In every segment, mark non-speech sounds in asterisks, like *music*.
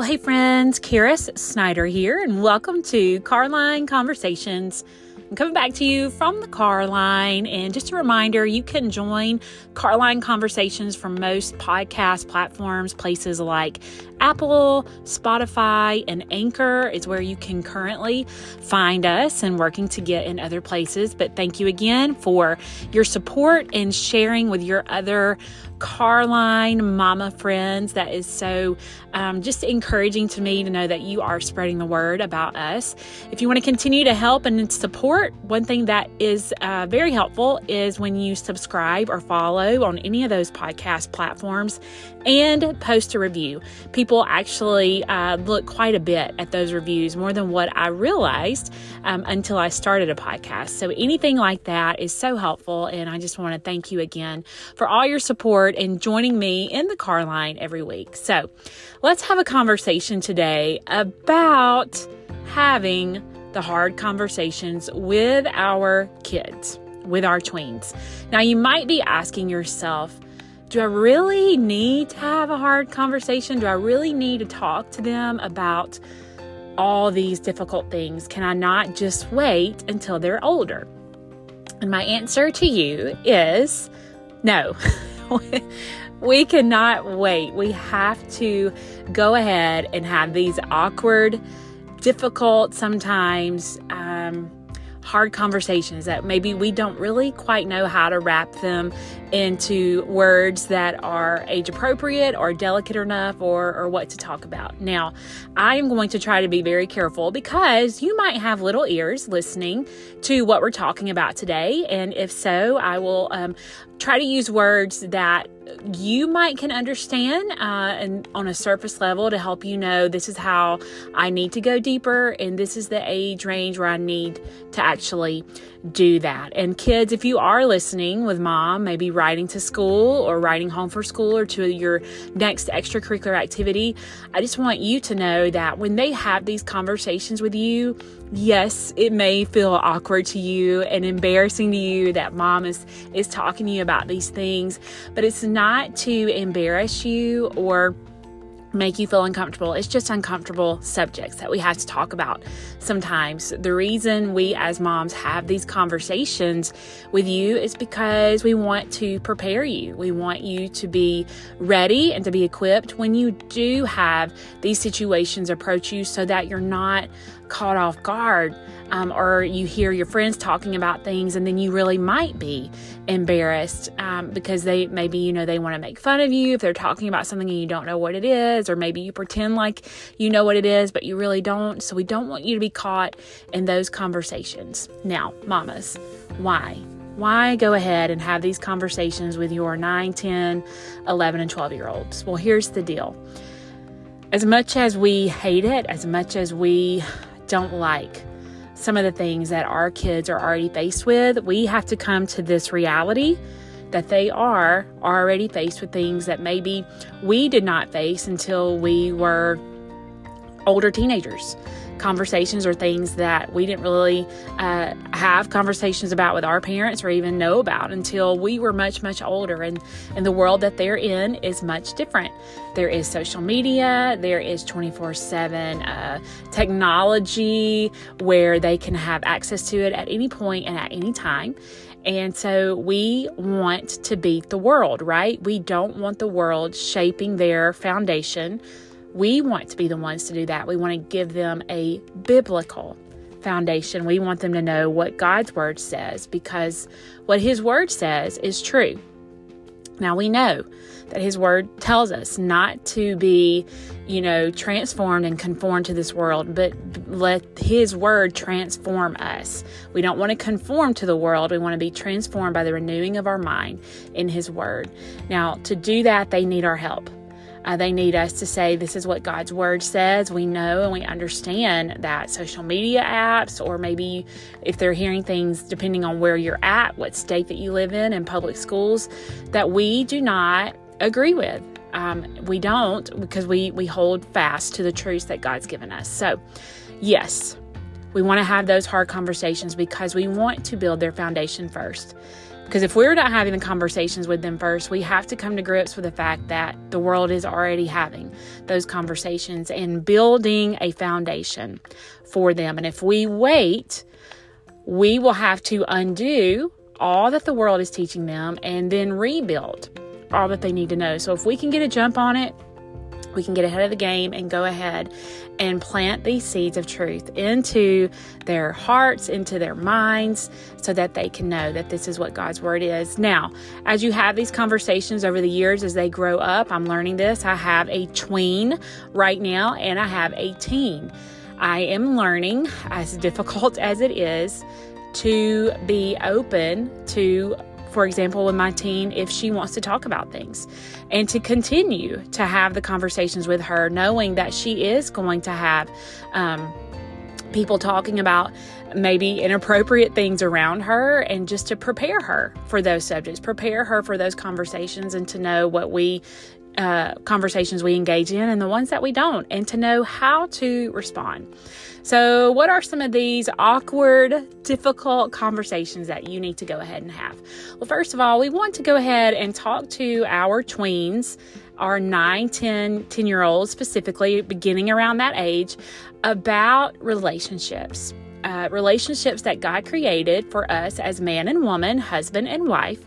Well, hey, friends, Caris Snider here, and welcome to Carline Conversations. I'm coming back to you from the Carline, and just a reminder you can join Carline Conversations from most podcast platforms, places like Apple, Spotify, and Anchor is where you can currently find us and working to get in other places. But thank you again for your support and sharing with your other Carline mama friends. That is so um, just encouraging to me to know that you are spreading the word about us. If you want to continue to help and support, one thing that is uh, very helpful is when you subscribe or follow on any of those podcast platforms and post a review. People actually uh, look quite a bit at those reviews, more than what I realized um, until I started a podcast. So anything like that is so helpful. And I just want to thank you again for all your support support and joining me in the car line every week. So let's have a conversation today about having the hard conversations with our kids, with our tweens. Now, you might be asking yourself, do I really need to have a hard conversation? Do I really need to talk to them about all these difficult things? Can I not just wait until they're older? And my answer to you is no. *laughs* we cannot wait. We have to go ahead and have these awkward, difficult, sometimes um, hard conversations that maybe we don't really quite know how to wrap them into words that are age appropriate or delicate enough or, or what to talk about. Now, I am going to try to be very careful because you might have little ears listening to what we're talking about today. And if so, I will um, try to use words that you might can understand uh, and on a surface level to help you know this is how I need to go deeper and this is the age range where I need to actually do that. And kids, if you are listening with mom, maybe riding to school or riding home for school or to your next extracurricular activity, I just want you to know that when they have these conversations with you, yes, it may feel awkward to you and embarrassing to you that mom is is talking to you about these things, but it's not to embarrass you or make you feel uncomfortable. It's just uncomfortable subjects that we have to talk about sometimes. The reason we as moms have these conversations with you is because we want to prepare you. We want you to be ready and to be equipped when you do have these situations approach you so that you're not caught off guard um, or you hear your friends talking about things and then you really might be embarrassed um, because they maybe you know they want to make fun of you if they're talking about something and you don't know what it is or maybe you pretend like you know what it is but you really don't. So we don't want you to be caught in those conversations. Now mamas why? Why go ahead and have these conversations with your 9 10 11 and 12 year olds well here's the deal. As much as we hate it as much as we don't like some of the things that our kids are already faced with, we have to come to this reality that they are already faced with things that maybe we did not face until we were older teenagers conversations or things that we didn't really uh, have conversations about with our parents or even know about until we were much much older. And and the world that they're in is much different. There is social media there is 24 uh, 7 technology where they can have access to it at any point and at any time. And so we want to beat the world, right? We don't want the world shaping their foundation we want to be the ones to do that. We want to give them a biblical foundation. We want them to know what God's word says because what his word says is true. Now we know that his word tells us not to be, you know, transformed and conformed to this world, but let his word transform us. We don't want to conform to the world. We want to be transformed by the renewing of our mind in his word. Now, to do that, they need our help. Uh, they need us to say, This is what God's word says. We know and we understand that social media apps, or maybe if they're hearing things depending on where you're at, what state that you live in, in public schools, that we do not agree with. Um, we don't because we, we hold fast to the truths that God's given us. So, yes, we want to have those hard conversations because we want to build their foundation first. Because if we're not having the conversations with them first, we have to come to grips with the fact that the world is already having those conversations and building a foundation for them. And if we wait, we will have to undo all that the world is teaching them and then rebuild all that they need to know. So if we can get a jump on it, we can get ahead of the game and go ahead and plant these seeds of truth into their hearts, into their minds, so that they can know that this is what God's word is. Now, as you have these conversations over the years as they grow up, I'm learning this. I have a tween right now, and I have a teen. I am learning, as difficult *laughs* as it is, to be open to for example, with my teen, if she wants to talk about things, and to continue to have the conversations with her, knowing that she is going to have um, people talking about maybe inappropriate things around her, and just to prepare her for those subjects, prepare her for those conversations, and to know what we uh, conversations we engage in and the ones that we don't, and to know how to respond. So, what are some of these awkward, difficult conversations that you need to go ahead and have? Well, first of all, we want to go ahead and talk to our tweens, our 9, 10, 10 year olds specifically, beginning around that age, about relationships. Uh, relationships that God created for us as man and woman, husband and wife.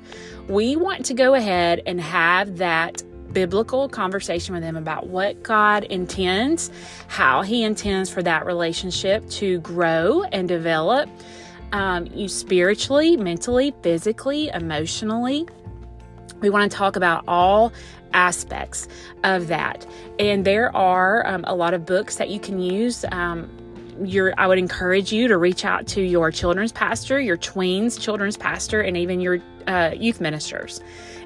We want to go ahead and have that biblical conversation with them about what God intends, how He intends for that relationship to grow and develop um, you spiritually, mentally, physically, emotionally. We want to talk about all aspects of that. And there are um, a lot of books that you can use. Um, your, I would encourage you to reach out to your children's pastor, your tweens children's pastor, and even your uh, youth ministers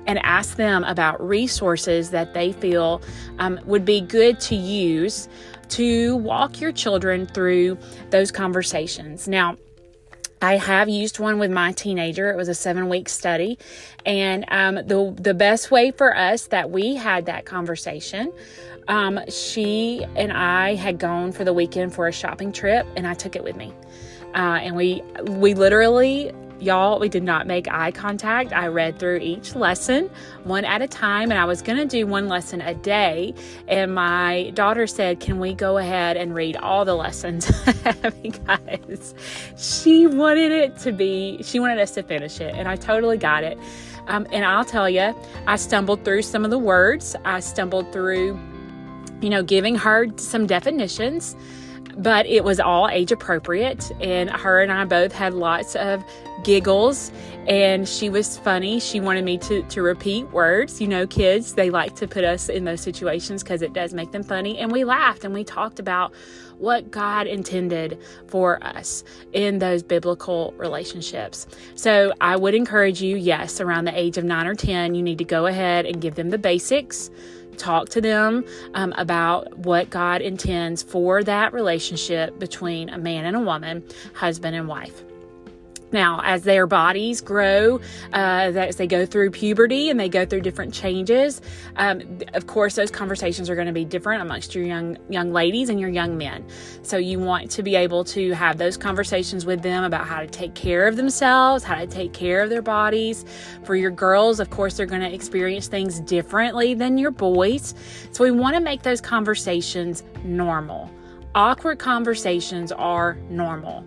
and ask them about resources that they feel um, would be good to use to walk your children through those conversations. Now, I have used one with my teenager. It was a seven week study. And um, the, the best way for us that we had that conversation, um, she and I had gone for the weekend for a shopping trip, and I took it with me. Uh, and we we literally Y'all, we did not make eye contact. I read through each lesson one at a time, and I was going to do one lesson a day. And my daughter said, Can we go ahead and read all the lessons? *laughs* because she wanted it to be, she wanted us to finish it, and I totally got it. Um, and I'll tell you, I stumbled through some of the words, I stumbled through, you know, giving her some definitions but it was all age appropriate. And her and I both had lots of giggles and she was funny. She wanted me to, to repeat words. You know, kids, they like to put us in those situations because it does make them funny. And we laughed and we talked about what God intended for us in those biblical relationships. So I would encourage you, yes, around the age of nine or 10, you need to go ahead and give them the basics talk to them um, about what God intends for that relationship between a man and a woman, husband and wife. Now, as their bodies grow, uh, as they go through puberty and they go through different changes, um, of course, those conversations are going to be different amongst your young young ladies and your young men. So you want to be able to have those conversations with them about how to take care of themselves, how to take care of their bodies. For your girls, of course, they're going to experience things differently than your boys. So we want to make those conversations normal. Awkward conversations are normal.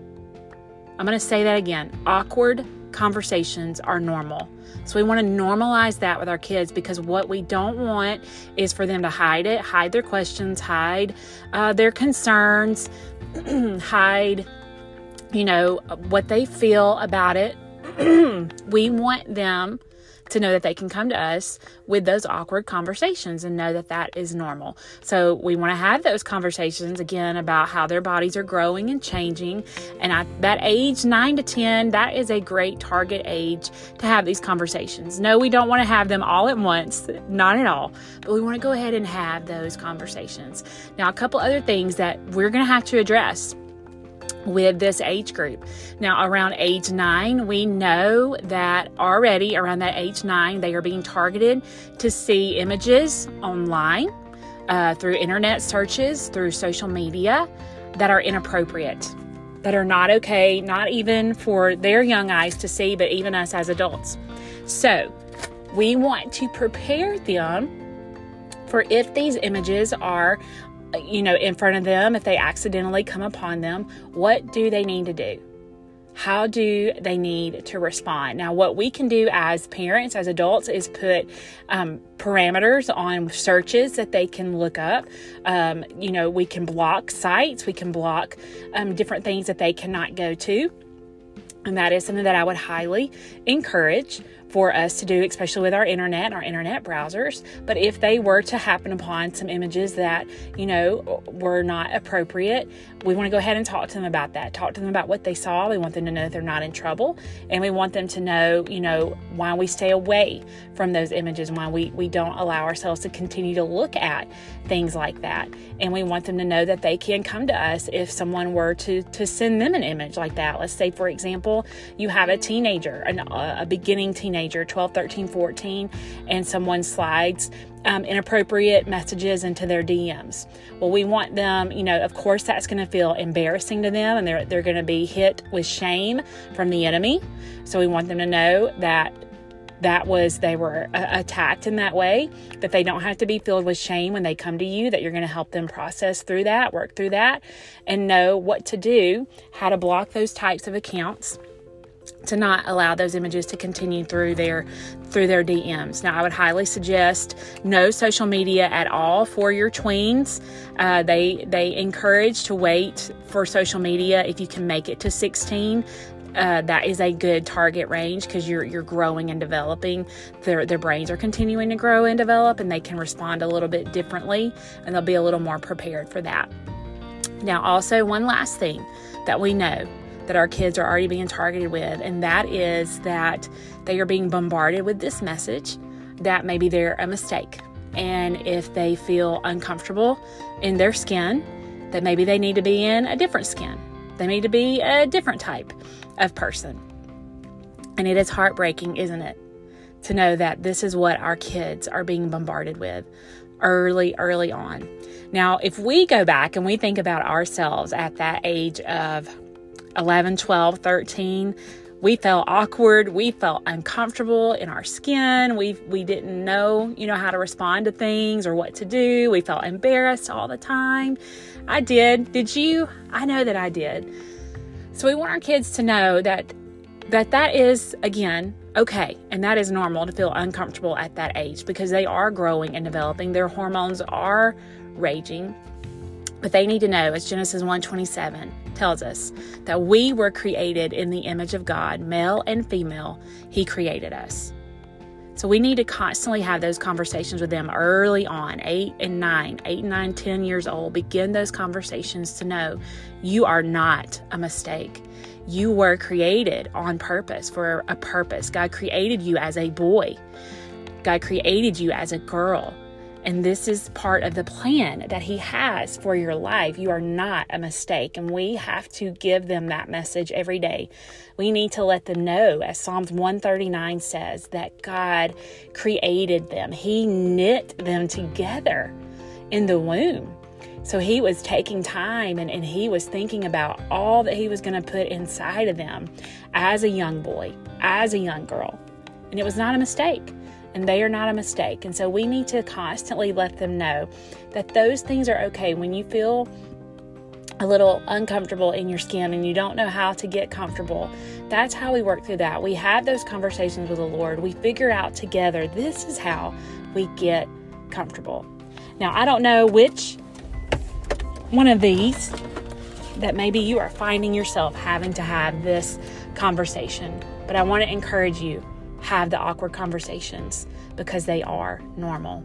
I'm going to say that again. Awkward conversations are normal. So we want to normalize that with our kids because what we don't want is for them to hide it, hide their questions, hide uh, their concerns, *clears throat* hide, you know, what they feel about it. *clears throat* we want them to know that they can come to us with those awkward conversations and know that that is normal. So we want to have those conversations again about how their bodies are growing and changing. And at that age, nine to 10, that is a great target age to have these conversations. No, we don't want to have them all at once, not at all, but we want to go ahead and have those conversations. Now, a couple other things that we're going to have to address with this age group. Now, around age nine, we know that already around that age nine, they are being targeted to see images online uh, through internet searches, through social media that are inappropriate. that are not okay, not even for their young eyes to see, but even us as adults. So, we want to prepare them for if these images are you know in front of them if they accidentally come upon them what do they need to do how do they need to respond? Now, what we can do as parents, as adults, is put um, parameters on searches that they can look up. Um, you know, we can block sites, we can block um, different things that they cannot go to. And that is something that I would highly encourage for us to do, especially with our internet, our internet browsers. But if they were to happen upon some images that, you know, were not appropriate, we want to go ahead and talk to them about that. Talk to them about what they saw. We want them to know that they're not in trouble. And we want them to know, you know, why we stay away from those images, why we, we don't allow ourselves to continue to look at things like that. And we want them to know that they can come to us if someone were to, to send them an image like that. Let's say, for example, you have a teenager, an, a beginning teenager teenager, 12, 13, 14, and someone slides um, inappropriate messages into their DMs. Well, we want them, you know, of course, that's going to feel embarrassing to them and they're, they're going to be hit with shame from the enemy. So we want them to know that that was they were uh, attacked in that way that they don't have to be filled with shame when they come to you that you're going to help them process through that work through that and know what to do how to block those types of accounts to not allow those images to continue through their through their DMs. Now, I would highly suggest no social media at all for your tweens. Uh, they they encourage to wait for social media if you can make it to 16. Uh, that is a good target range because you're you're growing and developing. Their their brains are continuing to grow and develop, and they can respond a little bit differently, and they'll be a little more prepared for that. Now, also one last thing that we know that our kids are already being targeted with, and that is that they are being bombarded with this message that maybe they're a mistake. And if they feel uncomfortable in their skin, that maybe they need to be in a different skin. They need to be a different type of person. And it is heartbreaking, isn't it? To know that this is what our kids are being bombarded with early, early on. Now, if we go back and we think about ourselves at that age of 11, 12, 13, we felt awkward. We felt uncomfortable in our skin. We we didn't know, you know, how to respond to things or what to do. We felt embarrassed all the time. I did. Did you? I know that I did. So we want our kids to know that that that is again okay and that is normal to feel uncomfortable at that age because they are growing and developing. Their hormones are raging but they need to know, as Genesis 1:27 tells us, that we were created in the image of God, male and female. He created us. So we need to constantly have those conversations with them early on, eight and nine, eight, nine, ten years old. Begin those conversations to know you are not a mistake. You were created on purpose for a purpose. God created you as a boy. God created you as a girl. And this is part of the plan that He has for your life. You are not a mistake. And we have to give them that message every day. We need to let them know, as Psalms 139 says, that God created them, He knit them together in the womb. So he was taking time and, and he was thinking about all that he was going to put inside of them as a young boy, as a young girl. And it was not a mistake and they are not a mistake. And so we need to constantly let them know that those things are okay. When you feel a little uncomfortable in your skin and you don't know how to get comfortable, that's how we work through that. We have those conversations with the Lord. We figure out together this is how we get comfortable. Now, I don't know which one of these that maybe you are finding yourself having to have this conversation, but I want to encourage you have the awkward conversations because they are normal.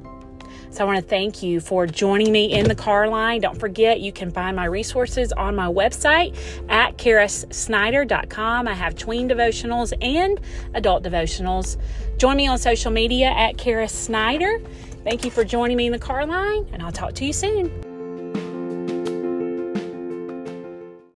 So I want to thank you for joining me in the car line. Don't forget, you can find my resources on my website at carissnider.com. I have tween devotionals and adult devotionals. Join me on social media at Caris Snider. Thank you for joining me in the car line, and I'll talk to you soon.